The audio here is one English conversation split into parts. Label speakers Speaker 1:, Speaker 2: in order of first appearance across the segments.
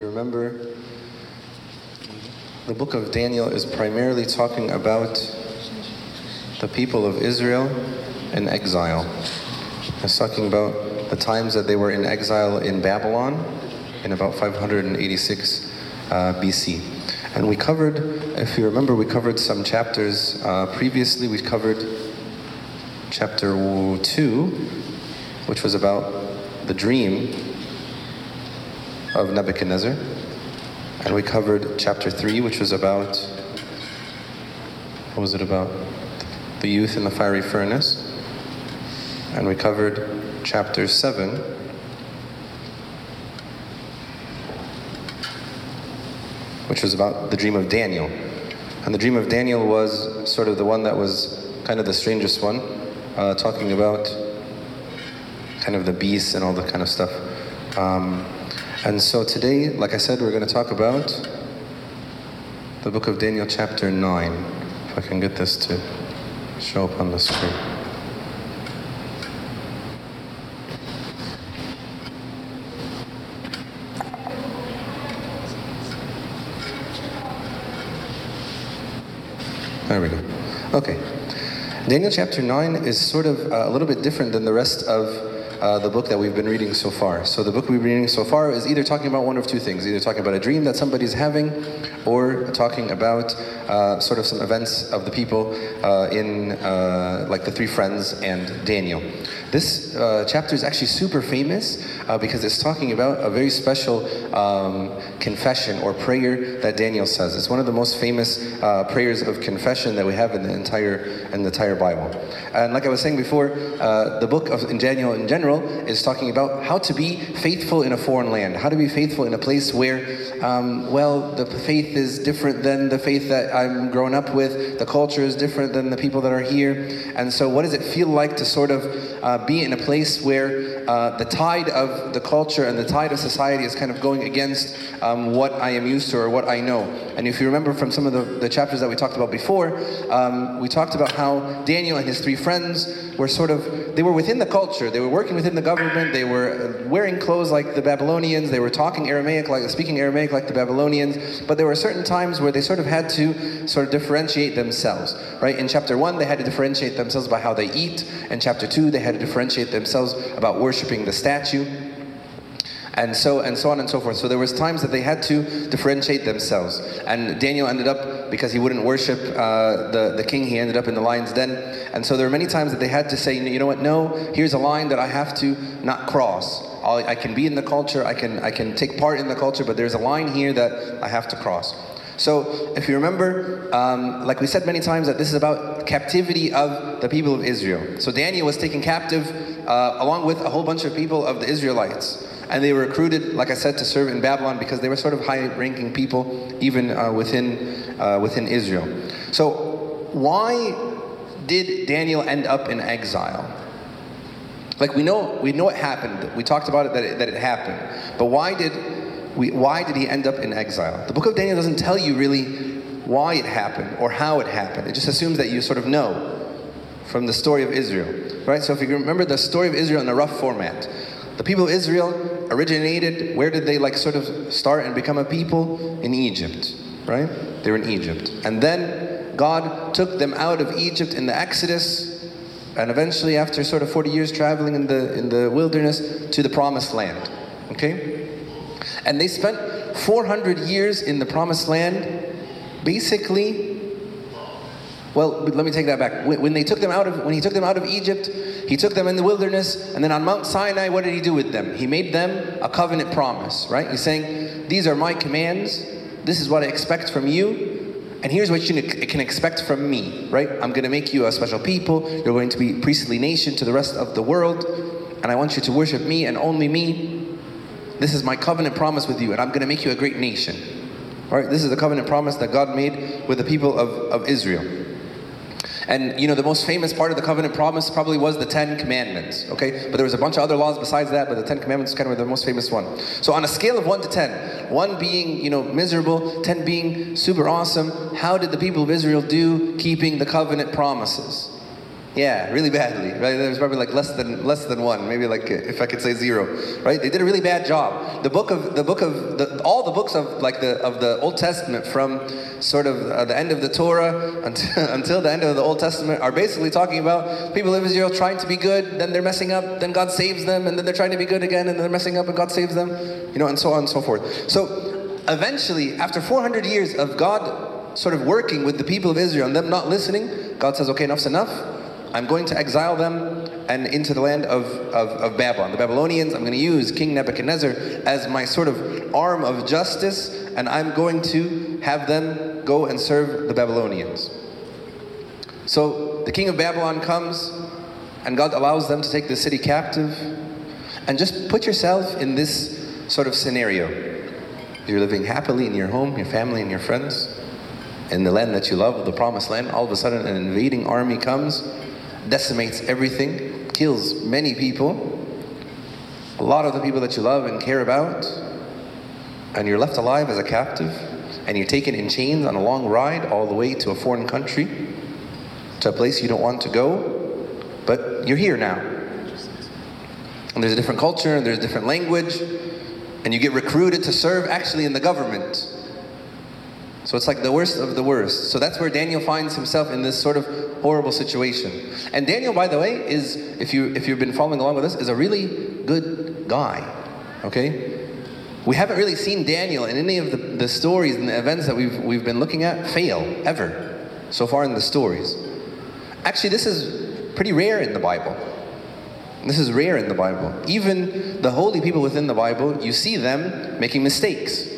Speaker 1: Remember, the book of Daniel is primarily talking about the people of Israel in exile. It's talking about the times that they were in exile in Babylon in about 586 uh, BC. And we covered, if you remember, we covered some chapters uh, previously. We covered chapter 2, which was about the dream of Nebuchadnezzar. And we covered chapter 3, which was about, what was it about? The youth in the fiery furnace. And we covered chapter 7, which was about the dream of Daniel. And the dream of Daniel was sort of the one that was kind of the strangest one, uh, talking about kind of the beasts and all the kind of stuff. Um, and so today, like I said, we're going to talk about the book of Daniel, chapter 9. If I can get this to show up on the screen. There we go. Okay. Daniel chapter 9 is sort of uh, a little bit different than the rest of uh, the book that we've been reading so far. So the book we've been reading so far is either talking about one of two things, either talking about a dream that somebody's having, or talking about uh, sort of some events of the people uh, in uh, like the three friends and Daniel. This uh, chapter is actually super famous uh, because it's talking about a very special um, confession or prayer that Daniel says. It's one of the most famous prayers of confession that we have in the entire in the entire Bible. And like I was saying before, the book of Daniel in general is talking about how to be faithful in a foreign land, how to be faithful in a place where, um, well, the faith is different than the faith that I'm grown up with, the culture is different than the people that are here. And so, what does it feel like to sort of uh, be in a place where uh, the tide of the culture and the tide of society is kind of going against um, what I am used to or what I know? And if you remember from some of the, the chapters that we talked about before, um, we talked about how Daniel and his three friends were sort of, they were within the culture, they were working within the government. They were wearing clothes like the Babylonians. They were talking Aramaic, like speaking Aramaic like the Babylonians. But there were certain times where they sort of had to sort of differentiate themselves, right? In chapter one, they had to differentiate themselves by how they eat. In chapter two, they had to differentiate themselves about worshiping the statue and so and so on and so forth. So there was times that they had to differentiate themselves. And Daniel ended up because he wouldn't worship uh, the the king. He ended up in the lion's den. And so there were many times that they had to say, you know what? No, here's a line that I have to not cross. I'll, I can be in the culture. I can I can take part in the culture, but there's a line here that I have to cross. So, if you remember, um, like we said many times, that this is about captivity of the people of Israel. So Daniel was taken captive uh, along with a whole bunch of people of the Israelites and they were recruited, like I said, to serve in Babylon because they were sort of high-ranking people, even uh, within uh, within Israel. So, why did Daniel end up in exile? Like we know, we know it happened. We talked about it that it, that it happened. But why did we? Why did he end up in exile? The book of Daniel doesn't tell you really why it happened or how it happened. It just assumes that you sort of know from the story of Israel, right? So if you remember the story of Israel in a rough format, the people of Israel originated, where did they like sort of start and become a people? In Egypt, right? They were in Egypt. And then God took them out of Egypt in the Exodus, and eventually after sort of 40 years traveling in the in the wilderness to the promised land. Okay? And they spent 400 years in the promised land basically well, let me take that back. When they took them out of when he took them out of Egypt, he took them in the wilderness, and then on Mount Sinai, what did he do with them? He made them a covenant promise, right? He's saying, These are my commands, this is what I expect from you, and here's what you can expect from me, right? I'm gonna make you a special people, you're going to be priestly nation to the rest of the world, and I want you to worship me and only me. This is my covenant promise with you, and I'm gonna make you a great nation. All right, this is the covenant promise that God made with the people of, of Israel. And you know, the most famous part of the covenant promise probably was the Ten Commandments. Okay, but there was a bunch of other laws besides that, but the Ten Commandments kind of were the most famous one. So on a scale of one to ten, one being you know miserable, ten being super awesome, how did the people of Israel do keeping the covenant promises? Yeah, really badly. Right? There's probably like less than less than one, maybe like if I could say zero. Right? They did a really bad job. The book of the book of the, all the books of like the of the Old Testament from sort of uh, the end of the Torah until, until the end of the Old Testament are basically talking about people of Israel trying to be good, then they're messing up, then God saves them, and then they're trying to be good again, and they're messing up, and God saves them. You know, and so on and so forth. So eventually, after 400 years of God sort of working with the people of Israel and them not listening, God says, okay, enough's enough. I'm going to exile them and into the land of, of, of Babylon. The Babylonians, I'm going to use King Nebuchadnezzar as my sort of arm of justice, and I'm going to have them go and serve the Babylonians. So the king of Babylon comes, and God allows them to take the city captive. And just put yourself in this sort of scenario. You're living happily in your home, your family, and your friends, in the land that you love, the promised land. All of a sudden, an invading army comes decimates everything, kills many people, a lot of the people that you love and care about, and you're left alive as a captive, and you're taken in chains on a long ride all the way to a foreign country, to a place you don't want to go, but you're here now. And there's a different culture, and there's a different language, and you get recruited to serve actually in the government. So it's like the worst of the worst. So that's where Daniel finds himself in this sort of horrible situation. And Daniel, by the way, is if you if you've been following along with us, is a really good guy. Okay? We haven't really seen Daniel in any of the, the stories and the events that we've we've been looking at fail ever so far in the stories. Actually, this is pretty rare in the Bible. This is rare in the Bible. Even the holy people within the Bible, you see them making mistakes.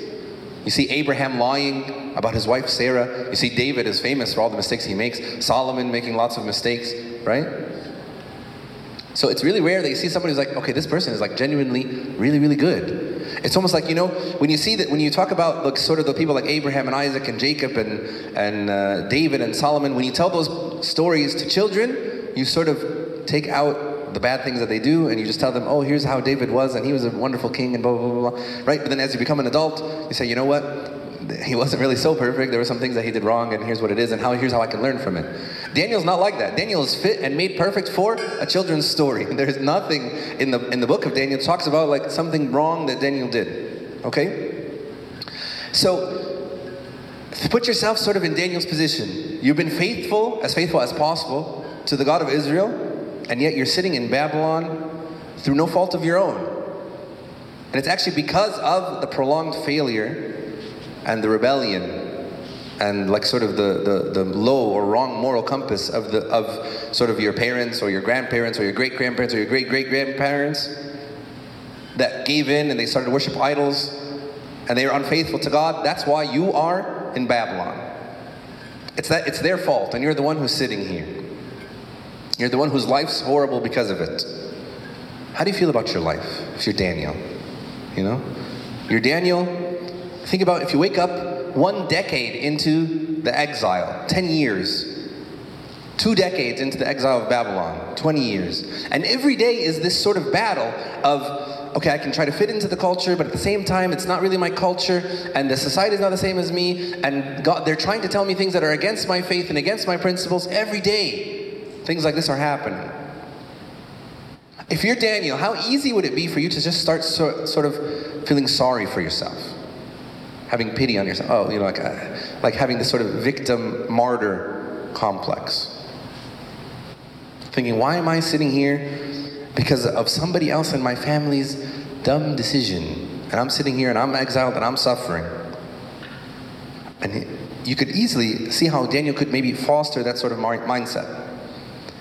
Speaker 1: You see Abraham lying about his wife Sarah. You see David is famous for all the mistakes he makes. Solomon making lots of mistakes, right? So it's really rare that you see somebody who's like, okay, this person is like genuinely really, really good. It's almost like you know when you see that when you talk about like sort of the people like Abraham and Isaac and Jacob and and uh, David and Solomon. When you tell those stories to children, you sort of take out the bad things that they do and you just tell them, oh, here's how David was and he was a wonderful king and blah, blah, blah, blah. Right? But then as you become an adult, you say, you know what? He wasn't really so perfect. There were some things that he did wrong and here's what it is and how here's how I can learn from it. Daniel's not like that. Daniel is fit and made perfect for a children's story. There's nothing in the, in the book of Daniel talks about like something wrong that Daniel did. Okay? So, put yourself sort of in Daniel's position. You've been faithful, as faithful as possible, to the God of Israel and yet you're sitting in Babylon through no fault of your own. And it's actually because of the prolonged failure and the rebellion and like sort of the, the, the low or wrong moral compass of the of sort of your parents or your grandparents or your great grandparents or your great great grandparents that gave in and they started to worship idols and they are unfaithful to God. That's why you are in Babylon. It's that it's their fault, and you're the one who's sitting here. You're the one whose life's horrible because of it. How do you feel about your life if you're Daniel? You know? You're Daniel. Think about if you wake up one decade into the exile, 10 years, two decades into the exile of Babylon, 20 years. And every day is this sort of battle of, okay, I can try to fit into the culture, but at the same time, it's not really my culture, and the society is not the same as me, and God, they're trying to tell me things that are against my faith and against my principles every day. Things like this are happening. If you're Daniel, how easy would it be for you to just start so, sort of feeling sorry for yourself? Having pity on yourself. Oh, you know, like, uh, like having this sort of victim martyr complex. Thinking, why am I sitting here? Because of somebody else in my family's dumb decision. And I'm sitting here and I'm exiled and I'm suffering. And you could easily see how Daniel could maybe foster that sort of mindset.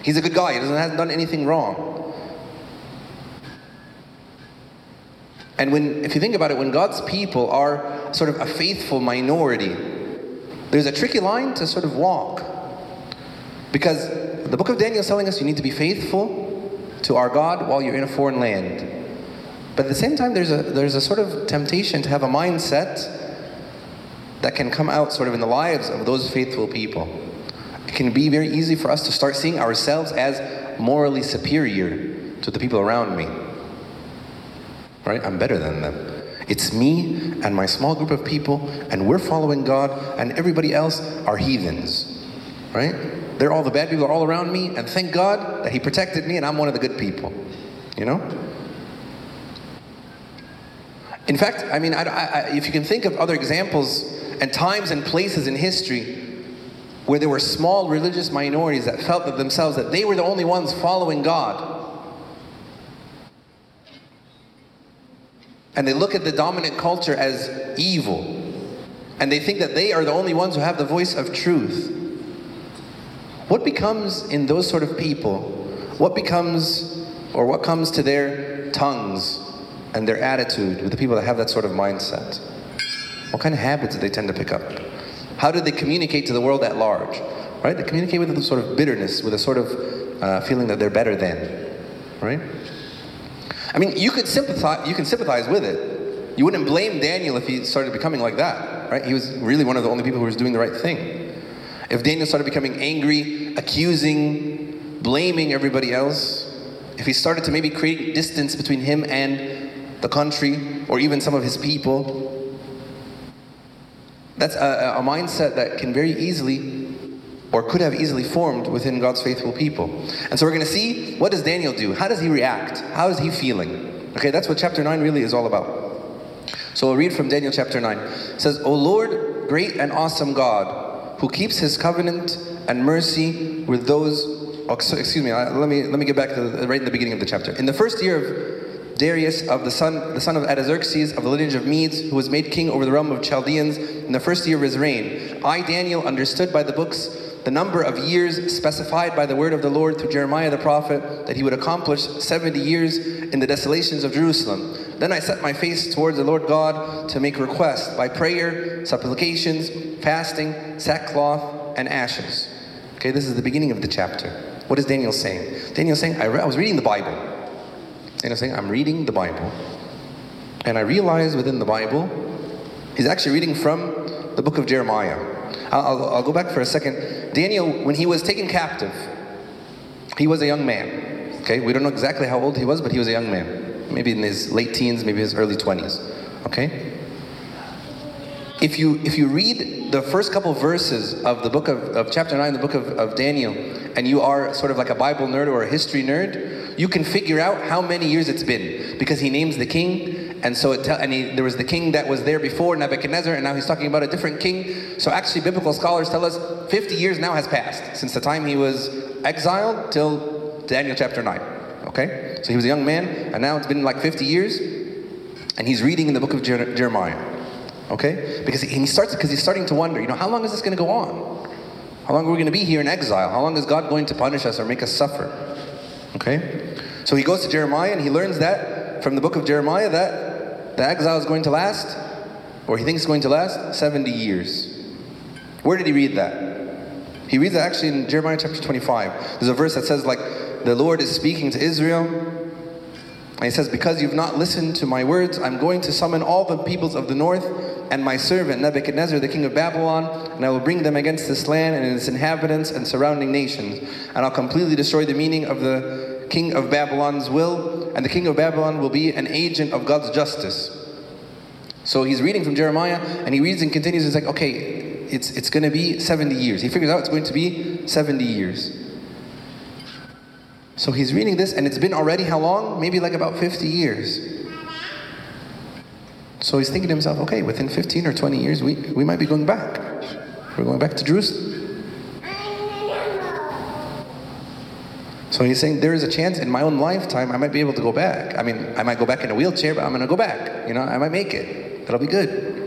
Speaker 1: He's a good guy. He hasn't done anything wrong. And when, if you think about it, when God's people are sort of a faithful minority, there's a tricky line to sort of walk. Because the book of Daniel is telling us you need to be faithful to our God while you're in a foreign land. But at the same time, there's a, there's a sort of temptation to have a mindset that can come out sort of in the lives of those faithful people it can be very easy for us to start seeing ourselves as morally superior to the people around me. Right? I'm better than them. It's me and my small group of people, and we're following God, and everybody else are heathens. Right? They're all the bad people all around me, and thank God that He protected me and I'm one of the good people. You know? In fact, I mean, I, I, if you can think of other examples and times and places in history where there were small religious minorities that felt that themselves that they were the only ones following God. And they look at the dominant culture as evil. And they think that they are the only ones who have the voice of truth. What becomes in those sort of people? What becomes, or what comes to their tongues and their attitude with the people that have that sort of mindset? What kind of habits do they tend to pick up? How do they communicate to the world at large? Right? They communicate with a sort of bitterness, with a sort of uh, feeling that they're better than. Right? I mean, you could sympathize. You can sympathize with it. You wouldn't blame Daniel if he started becoming like that. Right? He was really one of the only people who was doing the right thing. If Daniel started becoming angry, accusing, blaming everybody else, if he started to maybe create distance between him and the country or even some of his people, that's a, a mindset that can very easily or could have easily formed within God's faithful people. And so we're going to see what does Daniel do? How does he react? How is he feeling? Okay, that's what chapter 9 really is all about. So we'll read from Daniel chapter 9. It says, O Lord, great and awesome God, who keeps his covenant and mercy with those oh, excuse me, let me let me get back to the, right in the beginning of the chapter. In the first year of Darius of the son, the son of Artaxerxes of the lineage of Medes, who was made king over the realm of Chaldeans in the first year of his reign. I, Daniel, understood by the books the number of years specified by the word of the Lord through Jeremiah the prophet that he would accomplish 70 years in the desolations of Jerusalem. Then I set my face towards the Lord God to make request by prayer, supplications, fasting, sackcloth, and ashes. Okay, this is the beginning of the chapter. What is Daniel saying? Daniel saying, I, re- I was reading the Bible. And I'm saying, I'm reading the Bible. And I realize within the Bible, he's actually reading from the book of Jeremiah. I'll, I'll, I'll go back for a second. Daniel, when he was taken captive, he was a young man. Okay, we don't know exactly how old he was, but he was a young man. Maybe in his late teens, maybe his early 20s. Okay? If you, if you read the first couple verses of the book of, of chapter 9, the book of, of Daniel, and you are sort of like a Bible nerd or a history nerd, you can figure out how many years it's been because he names the king, and so it tell, and he, there was the king that was there before Nebuchadnezzar, and now he's talking about a different king. So actually, biblical scholars tell us 50 years now has passed since the time he was exiled till Daniel chapter 9. Okay, so he was a young man, and now it's been like 50 years, and he's reading in the book of Jer- Jeremiah. Okay, because he, he starts because he's starting to wonder, you know, how long is this going to go on? How long are we going to be here in exile? How long is God going to punish us or make us suffer? Okay? So he goes to Jeremiah and he learns that from the book of Jeremiah that the exile is going to last, or he thinks it's going to last, 70 years. Where did he read that? He reads that actually in Jeremiah chapter 25. There's a verse that says, like, the Lord is speaking to Israel. And he says, Because you've not listened to my words, I'm going to summon all the peoples of the north and my servant Nebuchadnezzar, the king of Babylon, and I will bring them against this land and its inhabitants and surrounding nations. And I'll completely destroy the meaning of the king of Babylon's will, and the king of Babylon will be an agent of God's justice. So he's reading from Jeremiah, and he reads and continues. He's like, okay, it's, it's going to be 70 years. He figures out it's going to be 70 years. So he's reading this, and it's been already how long? Maybe like about 50 years. So he's thinking to himself, okay, within 15 or 20 years, we, we might be going back. We're going back to Jerusalem. So he's saying there is a chance in my own lifetime I might be able to go back. I mean, I might go back in a wheelchair, but I'm going to go back. You know, I might make it. That'll be good.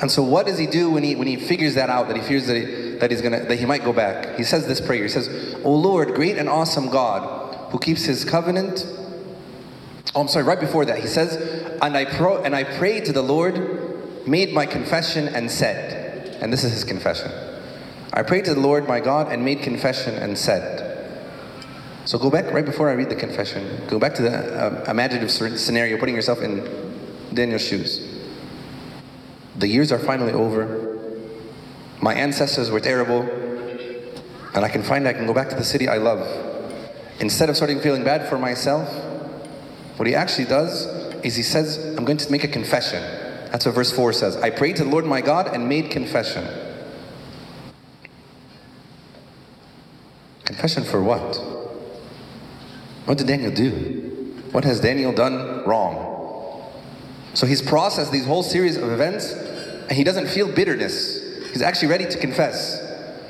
Speaker 1: And so, what does he do when he when he figures that out? That he fears that he, that he's gonna that he might go back. He says this prayer. He says, "O Lord, great and awesome God, who keeps His covenant." Oh, I'm sorry. Right before that, he says, "And I pro and I prayed to the Lord, made my confession, and said." And this is his confession. I prayed to the Lord my God and made confession and said. So go back right before I read the confession. Go back to the uh, imaginative scenario, putting yourself in Daniel's shoes. The years are finally over. My ancestors were terrible. And I can find I can go back to the city I love. Instead of starting feeling bad for myself, what he actually does is he says, I'm going to make a confession. That's what verse 4 says. I prayed to the Lord my God and made confession. Confession for what? What did Daniel do? What has Daniel done wrong? So he's processed these whole series of events and he doesn't feel bitterness. He's actually ready to confess.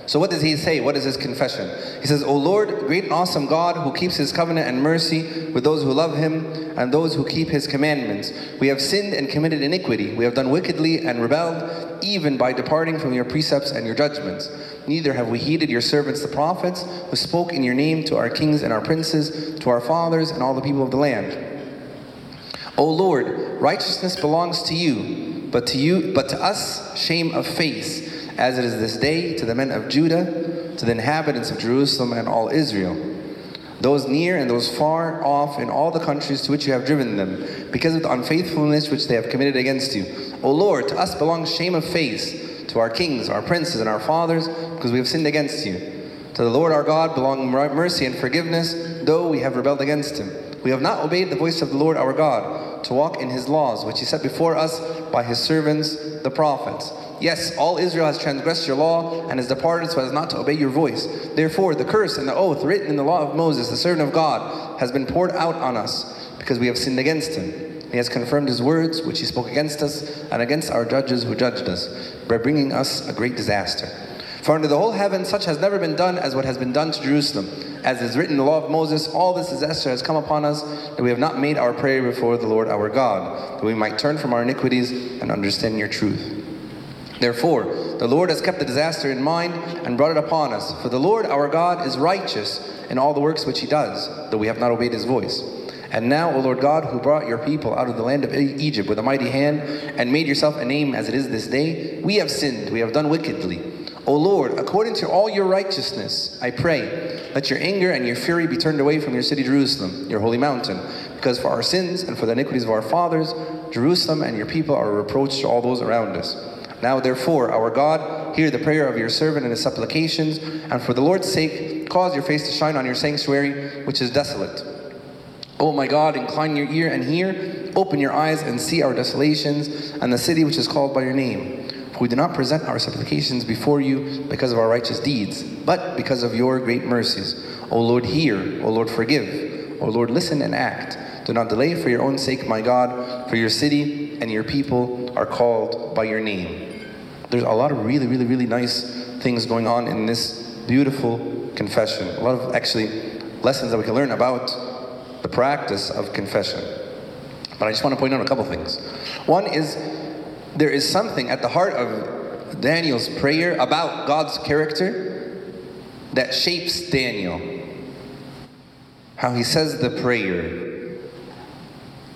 Speaker 1: So what does he say? What is his confession? He says, O Lord, great and awesome God, who keeps his covenant and mercy with those who love him and those who keep his commandments. We have sinned and committed iniquity. We have done wickedly and rebelled, even by departing from your precepts and your judgments. Neither have we heeded your servants the prophets, who spoke in your name to our kings and our princes, to our fathers and all the people of the land. O Lord, righteousness belongs to you, but to you, but to us shame of face as it is this day to the men of Judah, to the inhabitants of Jerusalem and all Israel, those near and those far off in all the countries to which you have driven them, because of the unfaithfulness which they have committed against you. O Lord, to us belongs shame of face, to our kings, our princes, and our fathers, because we have sinned against you. To the Lord our God belong mercy and forgiveness, though we have rebelled against him. We have not obeyed the voice of the Lord our God, to walk in his laws, which he set before us by his servants, the prophets. Yes, all Israel has transgressed your law and has departed so as not to obey your voice. Therefore, the curse and the oath written in the law of Moses, the servant of God, has been poured out on us because we have sinned against him. He has confirmed his words, which he spoke against us and against our judges who judged us, by bringing us a great disaster. For under the whole heaven such has never been done as what has been done to Jerusalem. As is written in the law of Moses, all this disaster has come upon us, that we have not made our prayer before the Lord our God, that we might turn from our iniquities and understand your truth. Therefore, the Lord has kept the disaster in mind and brought it upon us. For the Lord our God is righteous in all the works which he does, though we have not obeyed his voice. And now, O Lord God, who brought your people out of the land of Egypt with a mighty hand, and made yourself a name as it is this day, we have sinned, we have done wickedly. O Lord, according to all your righteousness, I pray, let your anger and your fury be turned away from your city Jerusalem, your holy mountain, because for our sins and for the iniquities of our fathers, Jerusalem and your people are a reproach to all those around us. Now, therefore, our God, hear the prayer of your servant and his supplications, and for the Lord's sake, cause your face to shine on your sanctuary, which is desolate. O my God, incline your ear and hear, open your eyes and see our desolations, and the city which is called by your name. For we do not present our supplications before you because of our righteous deeds, but because of your great mercies. O Lord, hear. O Lord, forgive. O Lord, listen and act. Do not delay for your own sake, my God, for your city and your people are called by your name. There's a lot of really, really, really nice things going on in this beautiful confession. A lot of actually lessons that we can learn about the practice of confession. But I just want to point out a couple things. One is there is something at the heart of Daniel's prayer about God's character that shapes Daniel. How he says the prayer.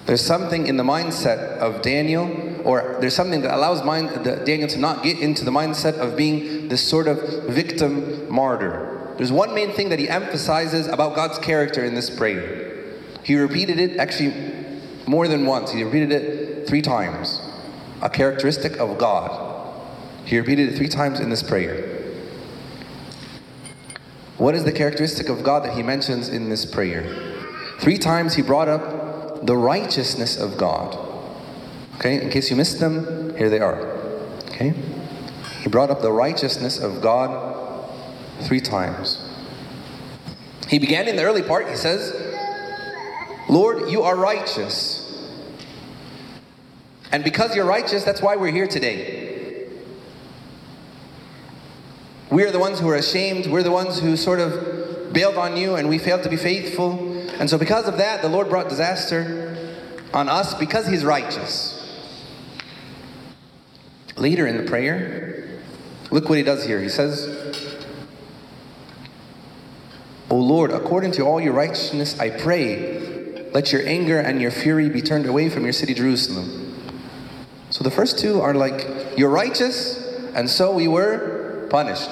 Speaker 1: There's something in the mindset of Daniel or there's something that allows mind, the, Daniel to not get into the mindset of being this sort of victim martyr. There's one main thing that he emphasizes about God's character in this prayer. He repeated it actually more than once. He repeated it three times. A characteristic of God. He repeated it three times in this prayer. What is the characteristic of God that he mentions in this prayer? Three times he brought up the righteousness of God. Okay, in case you missed them, here they are. Okay? He brought up the righteousness of God three times. He began in the early part, he says, Lord, you are righteous. And because you're righteous, that's why we're here today. We are the ones who are ashamed. We're the ones who sort of bailed on you and we failed to be faithful. And so, because of that, the Lord brought disaster on us because He's righteous. Later in the prayer, look what he does here. He says, O Lord, according to all your righteousness, I pray, let your anger and your fury be turned away from your city, Jerusalem. So the first two are like, You're righteous, and so we were punished.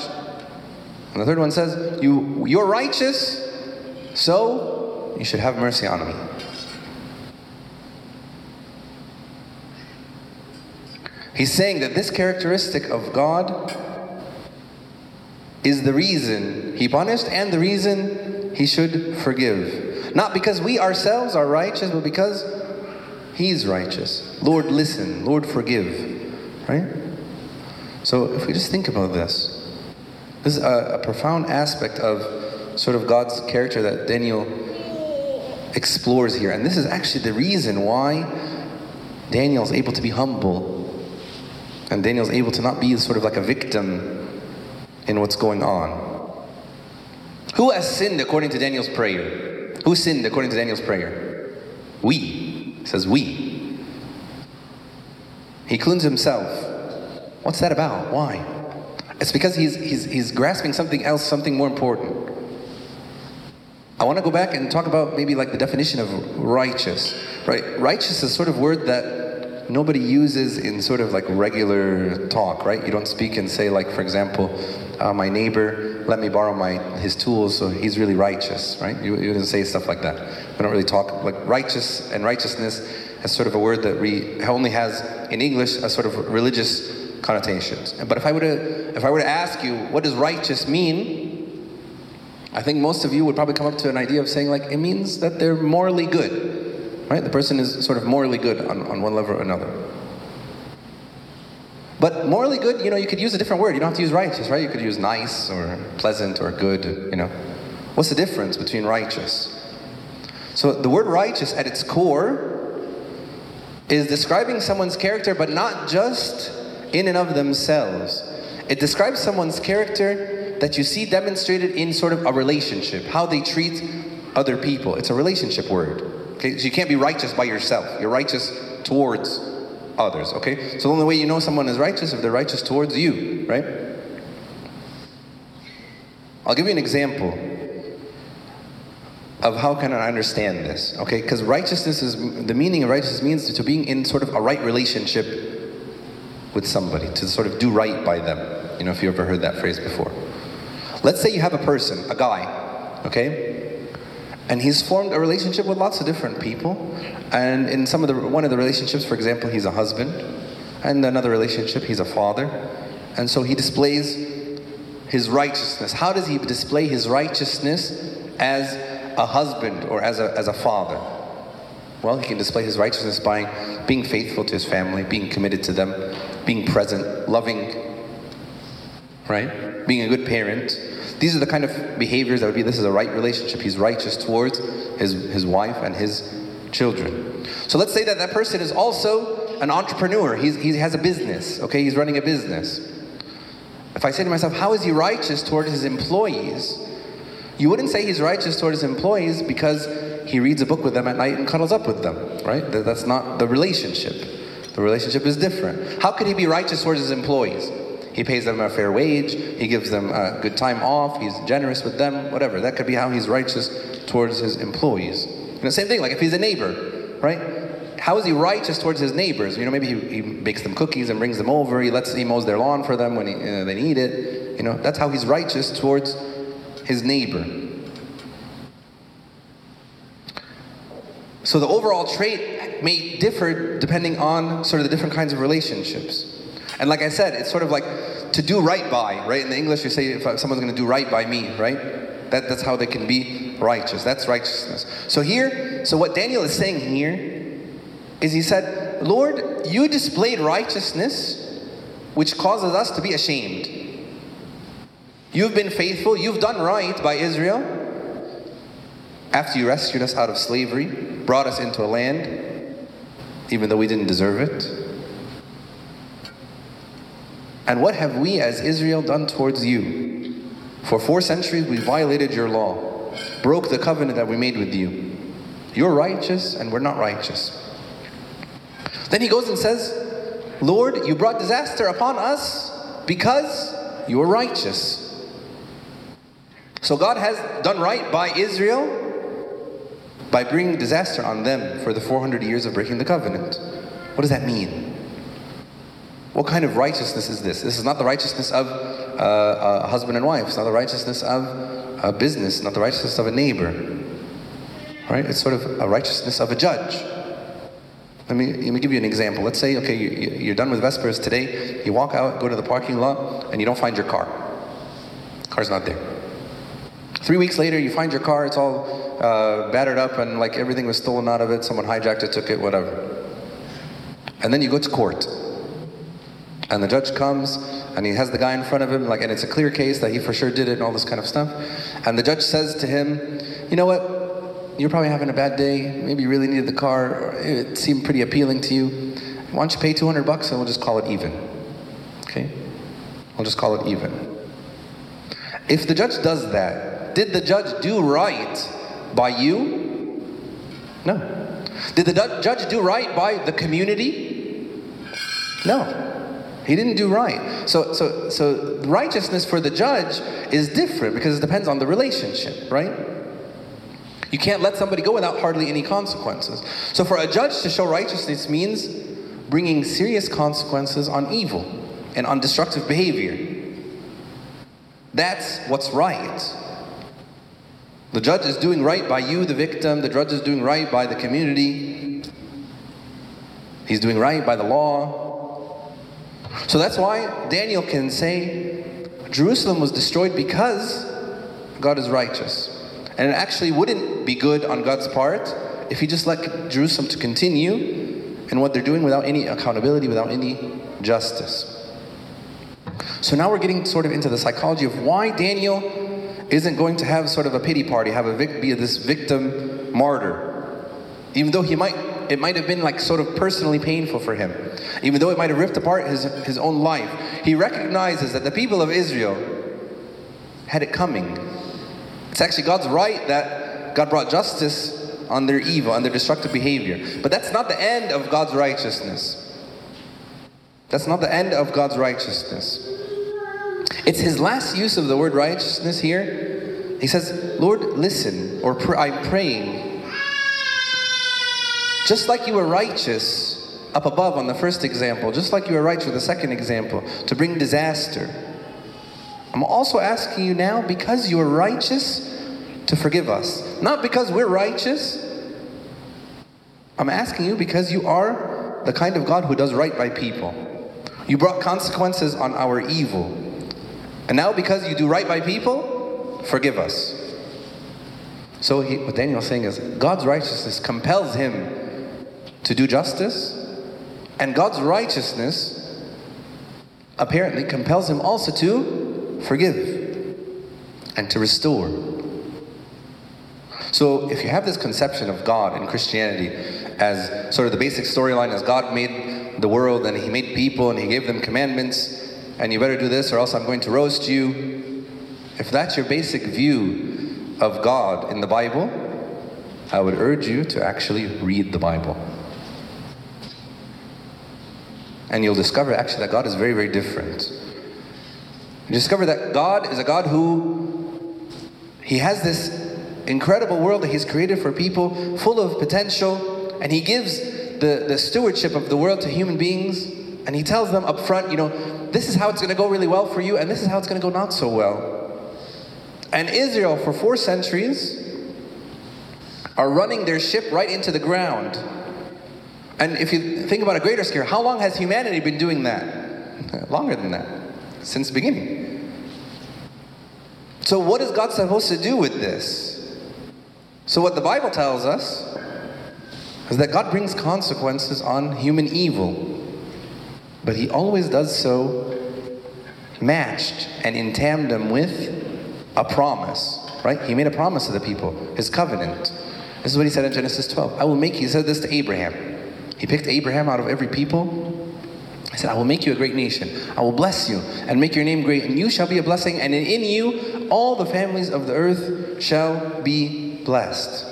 Speaker 1: And the third one says, you, You're righteous, so you should have mercy on me. He's saying that this characteristic of God is the reason he punished and the reason he should forgive. Not because we ourselves are righteous, but because he's righteous. Lord, listen. Lord, forgive. Right? So if we just think about this, this is a, a profound aspect of sort of God's character that Daniel explores here. And this is actually the reason why Daniel's able to be humble. And Daniel's able to not be sort of like a victim in what's going on. Who has sinned according to Daniel's prayer? Who sinned according to Daniel's prayer? We. Says we. He cleans himself. What's that about? Why? It's because he's, he's, he's grasping something else, something more important. I want to go back and talk about maybe like the definition of righteous. Right? Righteous is sort of word that nobody uses in sort of like regular talk, right? You don't speak and say like, for example, uh, my neighbor let me borrow my his tools, so he's really righteous, right? You, you didn't say stuff like that. We don't really talk like righteous and righteousness as sort of a word that we only has in English a sort of religious connotations. But if I were to if I were to ask you what does righteous mean, I think most of you would probably come up to an idea of saying like it means that they're morally good, right? The person is sort of morally good on, on one level or another. But morally good, you know, you could use a different word. You don't have to use righteous, right? You could use nice or pleasant or good, you know. What's the difference between righteous? So the word righteous at its core is describing someone's character, but not just in and of themselves. It describes someone's character that you see demonstrated in sort of a relationship, how they treat other people. It's a relationship word. Okay? So you can't be righteous by yourself. You're righteous towards others, okay? So the only way you know someone is righteous if they're righteous towards you, right? I'll give you an example of how can I understand this, okay? Because righteousness is, the meaning of righteousness means to being in sort of a right relationship with somebody, to sort of do right by them. You know, if you ever heard that phrase before. Let's say you have a person, a guy, okay? And he's formed a relationship with lots of different people. And in some of the one of the relationships, for example, he's a husband, and another relationship, he's a father. And so he displays his righteousness. How does he display his righteousness as a husband or as a, as a father? Well, he can display his righteousness by being faithful to his family, being committed to them, being present, loving, right? Being a good parent. These are the kind of behaviors that would be this is a right relationship. He's righteous towards his, his wife and his children. So let's say that that person is also an entrepreneur. He's, he has a business, okay? He's running a business. If I say to myself, how is he righteous toward his employees? You wouldn't say he's righteous toward his employees because he reads a book with them at night and cuddles up with them, right? That's not the relationship. The relationship is different. How could he be righteous towards his employees? He pays them a fair wage, he gives them a good time off, he's generous with them, whatever. That could be how he's righteous towards his employees. And the same thing, like if he's a neighbor, right? How is he righteous towards his neighbors? You know, maybe he, he bakes them cookies and brings them over, he lets he mows their lawn for them when he, they need it. You know, that's how he's righteous towards his neighbor. So the overall trait may differ depending on sort of the different kinds of relationships. And like I said, it's sort of like to do right by, right? In the English, you say if someone's going to do right by me, right? That, that's how they can be righteous. That's righteousness. So here, so what Daniel is saying here is he said, Lord, you displayed righteousness, which causes us to be ashamed. You've been faithful, you've done right by Israel after you rescued us out of slavery, brought us into a land, even though we didn't deserve it. And what have we as Israel done towards you? For four centuries we violated your law, broke the covenant that we made with you. You're righteous and we're not righteous. Then he goes and says, Lord, you brought disaster upon us because you are righteous. So God has done right by Israel by bringing disaster on them for the 400 years of breaking the covenant. What does that mean? What kind of righteousness is this? This is not the righteousness of uh, a husband and wife. It's not the righteousness of a business, not the righteousness of a neighbor. Right? It's sort of a righteousness of a judge. Let me, let me give you an example. Let's say, okay, you, you're done with Vespers today. You walk out, go to the parking lot, and you don't find your car. Car's not there. Three weeks later, you find your car. It's all uh, battered up, and like everything was stolen out of it. Someone hijacked it, took it, whatever. And then you go to court. And the judge comes and he has the guy in front of him, like, and it's a clear case that he for sure did it and all this kind of stuff. And the judge says to him, You know what? You're probably having a bad day. Maybe you really needed the car. It seemed pretty appealing to you. Why don't you pay 200 bucks and we'll just call it even? Okay? We'll just call it even. If the judge does that, did the judge do right by you? No. Did the judge do right by the community? No. He didn't do right. So, so, so righteousness for the judge is different because it depends on the relationship, right? You can't let somebody go without hardly any consequences. So for a judge to show righteousness means bringing serious consequences on evil and on destructive behavior. That's what's right. The judge is doing right by you, the victim. The judge is doing right by the community. He's doing right by the law. So that's why Daniel can say Jerusalem was destroyed because God is righteous. And it actually wouldn't be good on God's part if he just let Jerusalem to continue and what they're doing without any accountability, without any justice. So now we're getting sort of into the psychology of why Daniel isn't going to have sort of a pity party, have a vic- be this victim martyr. Even though he might it might have been like sort of personally painful for him. Even though it might have ripped apart his, his own life, he recognizes that the people of Israel had it coming. It's actually God's right that God brought justice on their evil, on their destructive behavior. But that's not the end of God's righteousness. That's not the end of God's righteousness. It's his last use of the word righteousness here. He says, Lord, listen, or pr- I'm praying just like you were righteous up above on the first example, just like you were righteous with the second example, to bring disaster. I'm also asking you now, because you are righteous, to forgive us. Not because we're righteous. I'm asking you because you are the kind of God who does right by people. You brought consequences on our evil. And now, because you do right by people, forgive us. So, he, what Daniel's saying is God's righteousness compels him to do justice, and God's righteousness apparently compels him also to forgive and to restore. So, if you have this conception of God in Christianity as sort of the basic storyline as God made the world and He made people and He gave them commandments, and you better do this or else I'm going to roast you. If that's your basic view of God in the Bible, I would urge you to actually read the Bible. And you'll discover actually that God is very, very different. You discover that God is a God who, He has this incredible world that He's created for people, full of potential, and He gives the, the stewardship of the world to human beings, and He tells them up front, you know, this is how it's going to go really well for you, and this is how it's going to go not so well. And Israel, for four centuries, are running their ship right into the ground and if you think about a greater scale, how long has humanity been doing that? Longer than that, since the beginning. So, what is God supposed to do with this? So, what the Bible tells us is that God brings consequences on human evil, but He always does so matched and in tandem with a promise, right? He made a promise to the people, His covenant. This is what He said in Genesis 12 I will make, He said this to Abraham. He picked Abraham out of every people. He said, I will make you a great nation. I will bless you and make your name great, and you shall be a blessing, and in you all the families of the earth shall be blessed.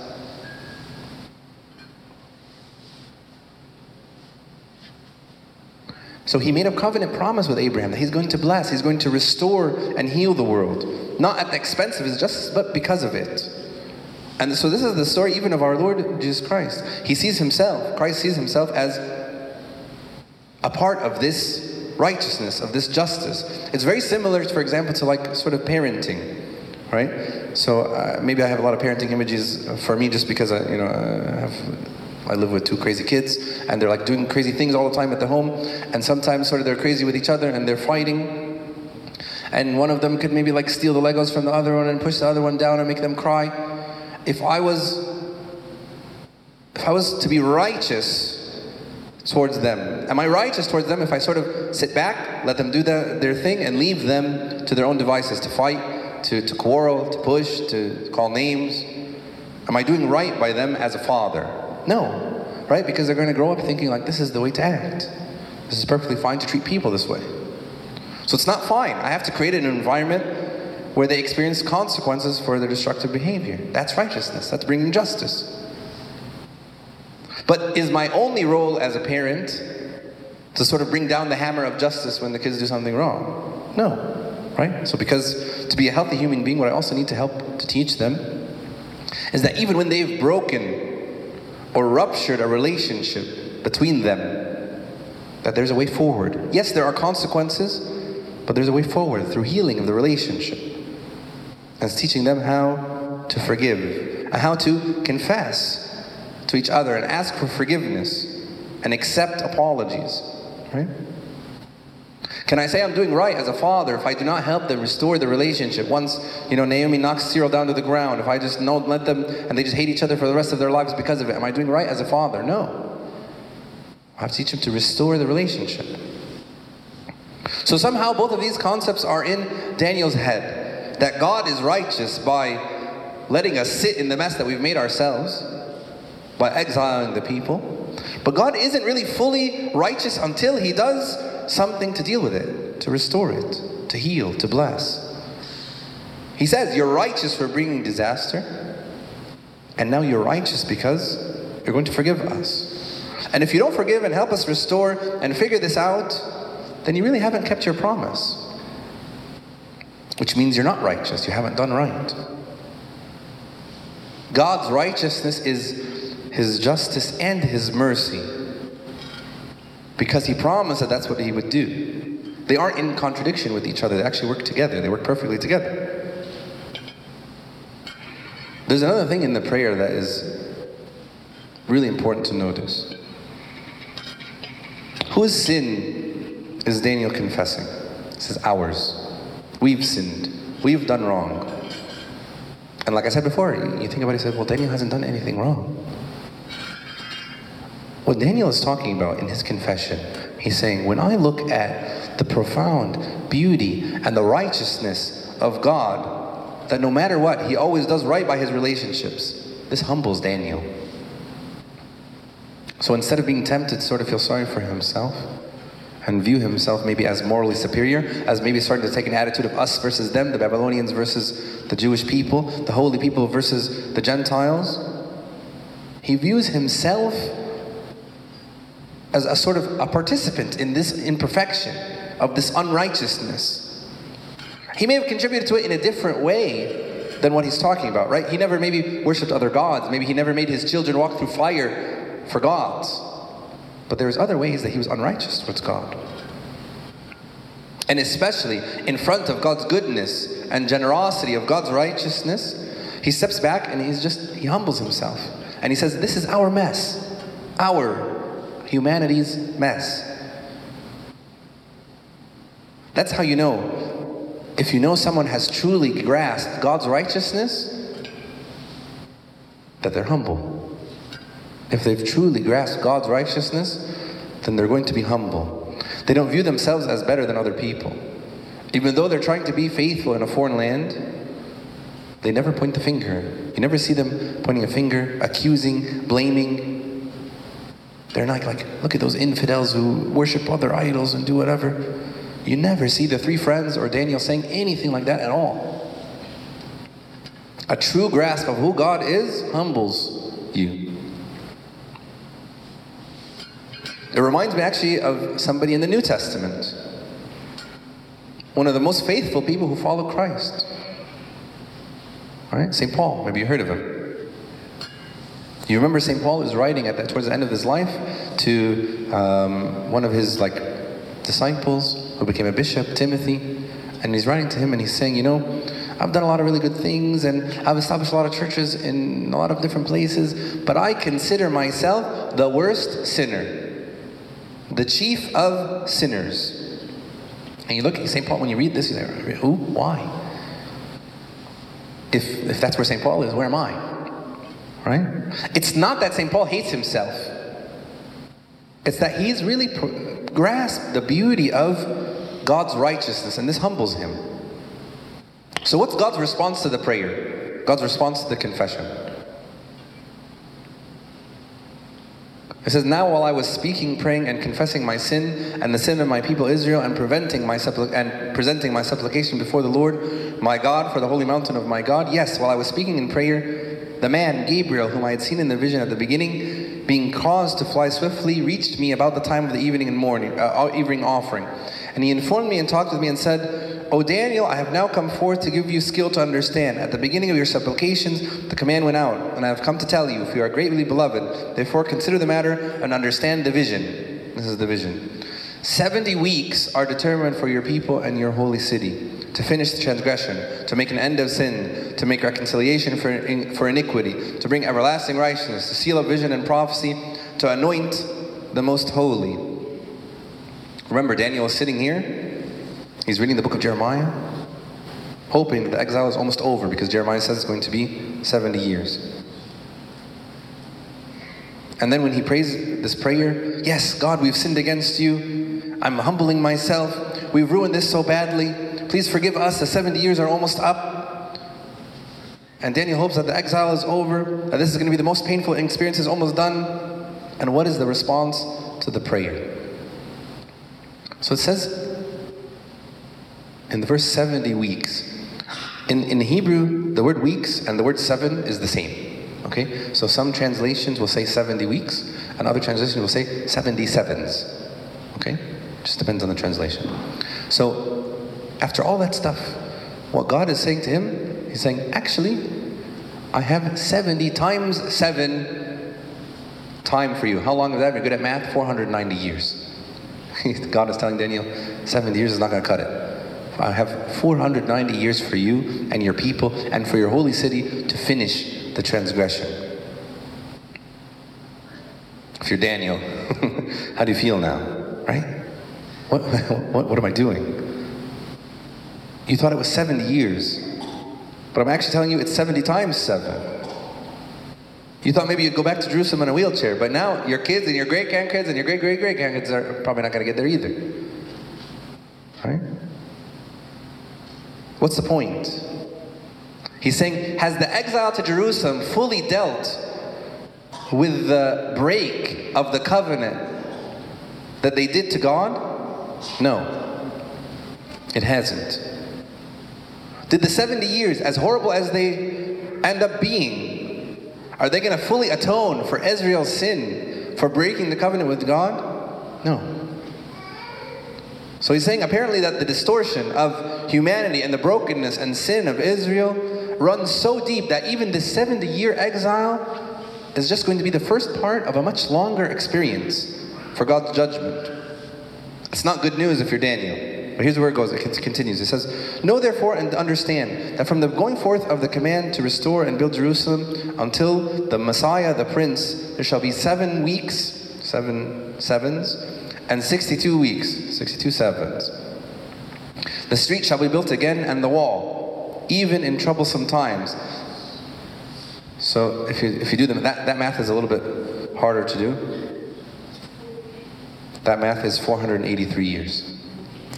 Speaker 1: So he made a covenant promise with Abraham that he's going to bless, he's going to restore and heal the world. Not at the expense of his justice, but because of it. And so this is the story even of our Lord Jesus Christ. He sees himself, Christ sees himself as a part of this righteousness, of this justice. It's very similar, for example, to like sort of parenting, right? So uh, maybe I have a lot of parenting images for me just because I, you know, I have I live with two crazy kids, and they're like doing crazy things all the time at the home, and sometimes sort of they're crazy with each other and they're fighting. And one of them could maybe like steal the Legos from the other one and push the other one down and make them cry if I was if I was to be righteous towards them? Am I righteous towards them if I sort of sit back, let them do the, their thing, and leave them to their own devices to fight, to, to quarrel, to push, to call names? Am I doing right by them as a father? No, right? Because they're going to grow up thinking like this is the way to act. This is perfectly fine to treat people this way. So it's not fine. I have to create an environment where they experience consequences for their destructive behavior. That's righteousness. That's bringing justice. But is my only role as a parent to sort of bring down the hammer of justice when the kids do something wrong? No, right? So, because to be a healthy human being, what I also need to help to teach them is that even when they've broken or ruptured a relationship between them, that there's a way forward. Yes, there are consequences, but there's a way forward through healing of the relationship. And teaching them how to forgive and how to confess to each other and ask for forgiveness and accept apologies. Right? Can I say I'm doing right as a father if I do not help them restore the relationship? Once, you know, Naomi knocks Cyril down to the ground, if I just don't let them and they just hate each other for the rest of their lives because of it, am I doing right as a father? No. I have to teach them to restore the relationship. So somehow both of these concepts are in Daniel's head. That God is righteous by letting us sit in the mess that we've made ourselves by exiling the people. But God isn't really fully righteous until He does something to deal with it, to restore it, to heal, to bless. He says, You're righteous for bringing disaster, and now you're righteous because you're going to forgive us. And if you don't forgive and help us restore and figure this out, then you really haven't kept your promise. Which means you're not righteous, you haven't done right. God's righteousness is his justice and his mercy. Because he promised that that's what he would do. They aren't in contradiction with each other, they actually work together, they work perfectly together. There's another thing in the prayer that is really important to notice. Whose sin is Daniel confessing? He says, Ours. We've sinned. We've done wrong. And like I said before, you think about it, you say, well, Daniel hasn't done anything wrong. What Daniel is talking about in his confession, he's saying, when I look at the profound beauty and the righteousness of God, that no matter what, he always does right by his relationships, this humbles Daniel. So instead of being tempted to sort of feel sorry for himself and view himself maybe as morally superior, as maybe starting to take an attitude of us versus them, the Babylonians versus the Jewish people, the holy people versus the Gentiles, he views himself as a sort of a participant in this imperfection, of this unrighteousness. He may have contributed to it in a different way than what he's talking about, right? He never maybe worshipped other gods. Maybe he never made his children walk through fire for gods. But there's other ways that he was unrighteous towards God. And especially in front of God's goodness and generosity of God's righteousness, he steps back and he's just, he humbles himself. And he says, This is our mess, our humanity's mess. That's how you know. If you know someone has truly grasped God's righteousness, that they're humble. If they've truly grasped God's righteousness, then they're going to be humble. They don't view themselves as better than other people. Even though they're trying to be faithful in a foreign land, they never point the finger. You never see them pointing a finger, accusing, blaming, they're not like, look at those infidels who worship other idols and do whatever. You never see the three friends or Daniel saying anything like that at all. A true grasp of who God is humbles you. It reminds me actually of somebody in the New Testament. One of the most faithful people who follow Christ. All right, St. Paul, maybe you heard of him. You remember St. Paul is writing at that towards the end of his life to um, one of his like disciples who became a bishop, Timothy, and he's writing to him and he's saying, you know, I've done a lot of really good things and I've established a lot of churches in a lot of different places, but I consider myself the worst sinner, the chief of sinners. And you look at St. Paul when you read this, you say, who? Why? If, if that's where St. Paul is, where am I? Right? It's not that St. Paul hates himself. It's that he's really pr- grasped the beauty of God's righteousness, and this humbles him. So, what's God's response to the prayer? God's response to the confession. It says, Now while I was speaking, praying, and confessing my sin and the sin of my people Israel, and preventing my and presenting my supplication before the Lord, my God, for the holy mountain of my God, yes, while I was speaking in prayer, the man Gabriel, whom I had seen in the vision at the beginning, being caused to fly swiftly, reached me about the time of the evening and morning, uh, evening offering. And he informed me and talked with me and said, O Daniel, I have now come forth to give you skill to understand. At the beginning of your supplications, the command went out, and I have come to tell you, if you are greatly beloved, therefore consider the matter and understand the vision. This is the vision. Seventy weeks are determined for your people and your holy city to finish the transgression, to make an end of sin, to make reconciliation for, in, for iniquity, to bring everlasting righteousness, to seal of vision and prophecy, to anoint the most holy. Remember, Daniel is sitting here. He's reading the book of Jeremiah, hoping that the exile is almost over because Jeremiah says it's going to be 70 years. And then when he prays this prayer, yes, God, we've sinned against you. I'm humbling myself. We've ruined this so badly. Please forgive us. The 70 years are almost up. And Daniel hopes that the exile is over, that this is going to be the most painful experience is almost done. And what is the response to the prayer? So it says in the verse 70 weeks. In, in Hebrew, the word weeks and the word seven is the same. Okay? So some translations will say 70 weeks, and other translations will say 77s. Okay? Just depends on the translation. So after all that stuff, what God is saying to him, He's saying, actually, I have 70 times 7 time for you. How long is that? You're good at math, 490 years. God is telling Daniel, 70 years is not going to cut it. I have 490 years for you and your people and for your holy city to finish the transgression. If you're Daniel, how do you feel now? Right? What, what, what am I doing? You thought it was 70 years, but I'm actually telling you it's 70 times 7. You thought maybe you'd go back to Jerusalem in a wheelchair, but now your kids and your great grandkids and your great great great grandkids are probably not going to get there either. Right? What's the point? He's saying, has the exile to Jerusalem fully dealt with the break of the covenant that they did to God? No, it hasn't. Did the 70 years, as horrible as they end up being, are they going to fully atone for Israel's sin for breaking the covenant with God? No. So he's saying apparently that the distortion of humanity and the brokenness and sin of Israel runs so deep that even the 70 year exile is just going to be the first part of a much longer experience for God's judgment. It's not good news if you're Daniel. But here's where it goes. It continues. It says, Know therefore and understand that from the going forth of the command to restore and build Jerusalem until the Messiah, the Prince, there shall be seven weeks, seven sevens, and 62 weeks, 62 sevens. The street shall be built again and the wall, even in troublesome times. So if you, if you do that, that math is a little bit harder to do. That math is 483 years.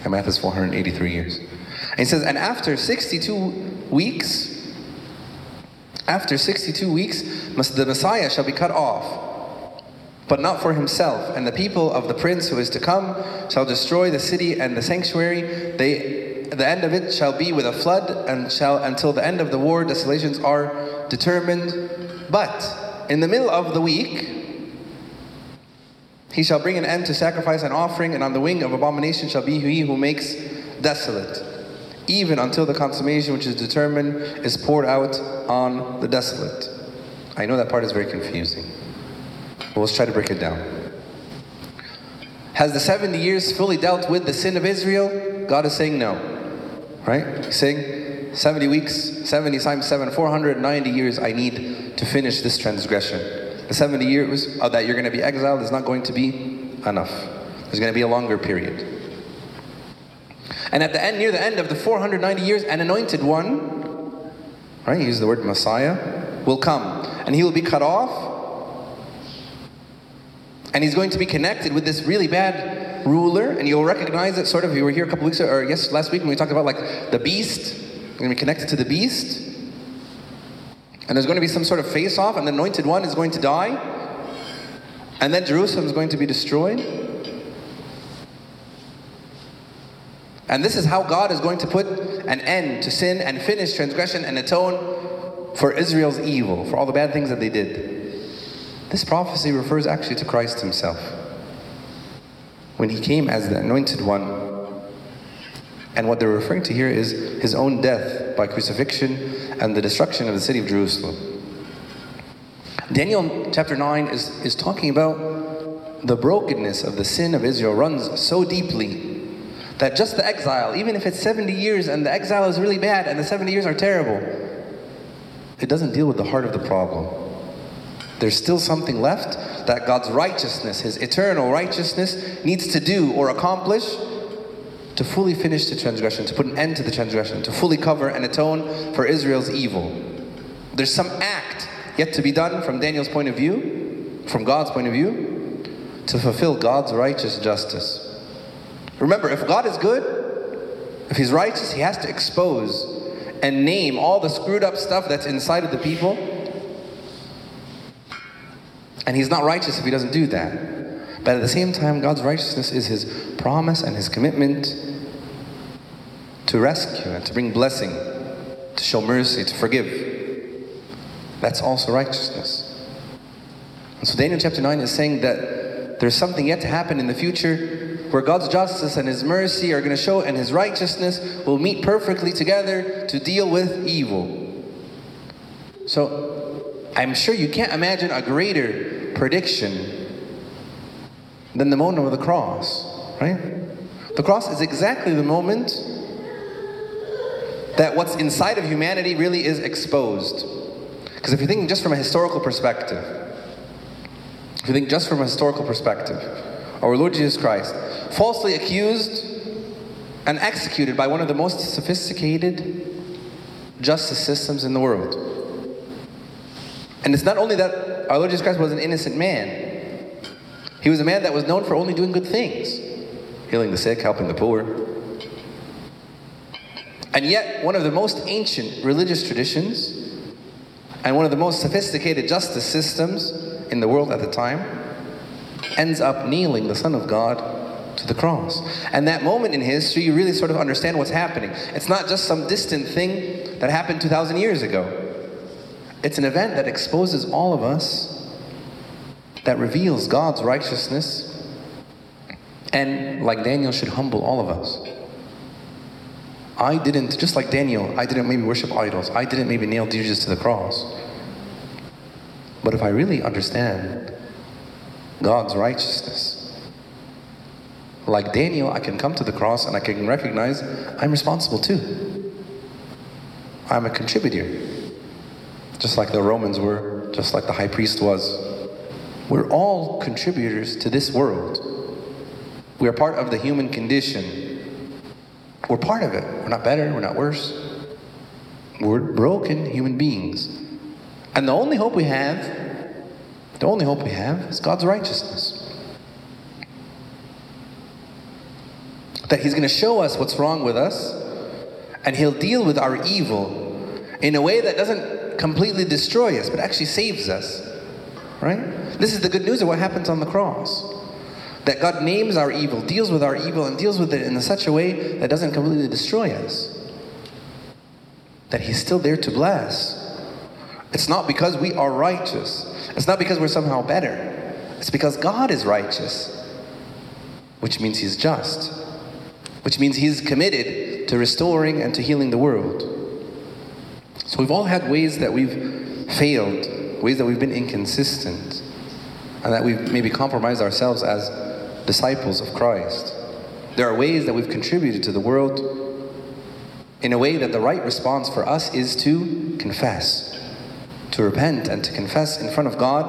Speaker 1: That math is 483 years. And he says, and after 62 weeks, after 62 weeks, the Messiah shall be cut off, but not for himself. And the people of the prince who is to come shall destroy the city and the sanctuary. They, the end of it shall be with a flood, and shall until the end of the war desolations are determined. But in the middle of the week, he shall bring an end to sacrifice and offering, and on the wing of abomination shall be he who makes desolate, even until the consummation which is determined is poured out on the desolate. I know that part is very confusing. But let's try to break it down. Has the 70 years fully dealt with the sin of Israel? God is saying no. Right? He's saying 70 weeks, 70 times 7, 490 years I need to finish this transgression. The 70 years of that you're going to be exiled is not going to be enough. There's going to be a longer period. And at the end, near the end of the 490 years, an anointed one, right? He uses the word Messiah, will come. And he will be cut off. And And he's going to be connected with this really bad ruler, and you'll recognize it sort of. You were here a couple weeks ago, or yes, last week when we talked about like the beast. You're going to be connected to the beast. And there's going to be some sort of face off, and the anointed one is going to die. And then Jerusalem is going to be destroyed. And this is how God is going to put an end to sin and finish transgression and atone for Israel's evil, for all the bad things that they did. This prophecy refers actually to Christ himself. When he came as the anointed one. And what they're referring to here is his own death by crucifixion and the destruction of the city of Jerusalem. Daniel chapter 9 is, is talking about the brokenness of the sin of Israel runs so deeply that just the exile, even if it's 70 years and the exile is really bad and the 70 years are terrible, it doesn't deal with the heart of the problem. There's still something left that God's righteousness, His eternal righteousness, needs to do or accomplish to fully finish the transgression, to put an end to the transgression, to fully cover and atone for Israel's evil. There's some act yet to be done from Daniel's point of view, from God's point of view, to fulfill God's righteous justice. Remember, if God is good, if He's righteous, He has to expose and name all the screwed up stuff that's inside of the people. And He's not righteous if He doesn't do that. But at the same time, God's righteousness is His promise and His commitment to rescue and to bring blessing, to show mercy, to forgive. That's also righteousness. And so Daniel chapter 9 is saying that there's something yet to happen in the future where God's justice and His mercy are going to show and His righteousness will meet perfectly together to deal with evil. So, I'm sure you can't imagine a greater prediction than the moment of the cross, right? The cross is exactly the moment that what's inside of humanity really is exposed. Because if you think just from a historical perspective, if you think just from a historical perspective, our Lord Jesus Christ, falsely accused and executed by one of the most sophisticated justice systems in the world. And it's not only that our Lord Jesus Christ was an innocent man, he was a man that was known for only doing good things healing the sick, helping the poor. And yet, one of the most ancient religious traditions and one of the most sophisticated justice systems in the world at the time ends up kneeling the Son of God to the cross. And that moment in history, you really sort of understand what's happening. It's not just some distant thing that happened 2,000 years ago. It's an event that exposes all of us, that reveals God's righteousness, and like Daniel, should humble all of us. I didn't, just like Daniel, I didn't maybe worship idols. I didn't maybe nail Jesus to the cross. But if I really understand God's righteousness, like Daniel, I can come to the cross and I can recognize I'm responsible too. I'm a contributor. Just like the Romans were, just like the high priest was. We're all contributors to this world. We are part of the human condition. We're part of it. We're not better, we're not worse. We're broken human beings. And the only hope we have, the only hope we have is God's righteousness. that He's going to show us what's wrong with us, and He'll deal with our evil in a way that doesn't completely destroy us, but actually saves us. Right? This is the good news of what happens on the cross. That God names our evil, deals with our evil, and deals with it in such a way that doesn't completely destroy us. That He's still there to bless. It's not because we are righteous, it's not because we're somehow better. It's because God is righteous, which means He's just which means he's committed to restoring and to healing the world. So we've all had ways that we've failed, ways that we've been inconsistent, and that we've maybe compromised ourselves as disciples of Christ. There are ways that we've contributed to the world in a way that the right response for us is to confess, to repent and to confess in front of God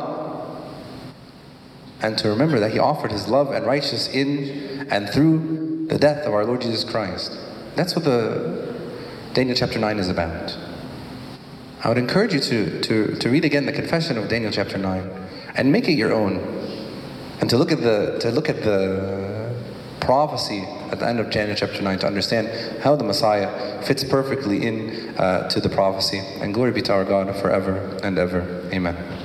Speaker 1: and to remember that He offered His love and righteousness in and through the death of our Lord Jesus Christ. That's what the Daniel chapter 9 is about. I would encourage you to, to, to read again the confession of Daniel chapter 9 and make it your own. And to look at the to look at the prophecy at the end of Daniel chapter 9 to understand how the Messiah fits perfectly in uh, to the prophecy. And glory be to our God forever and ever. Amen.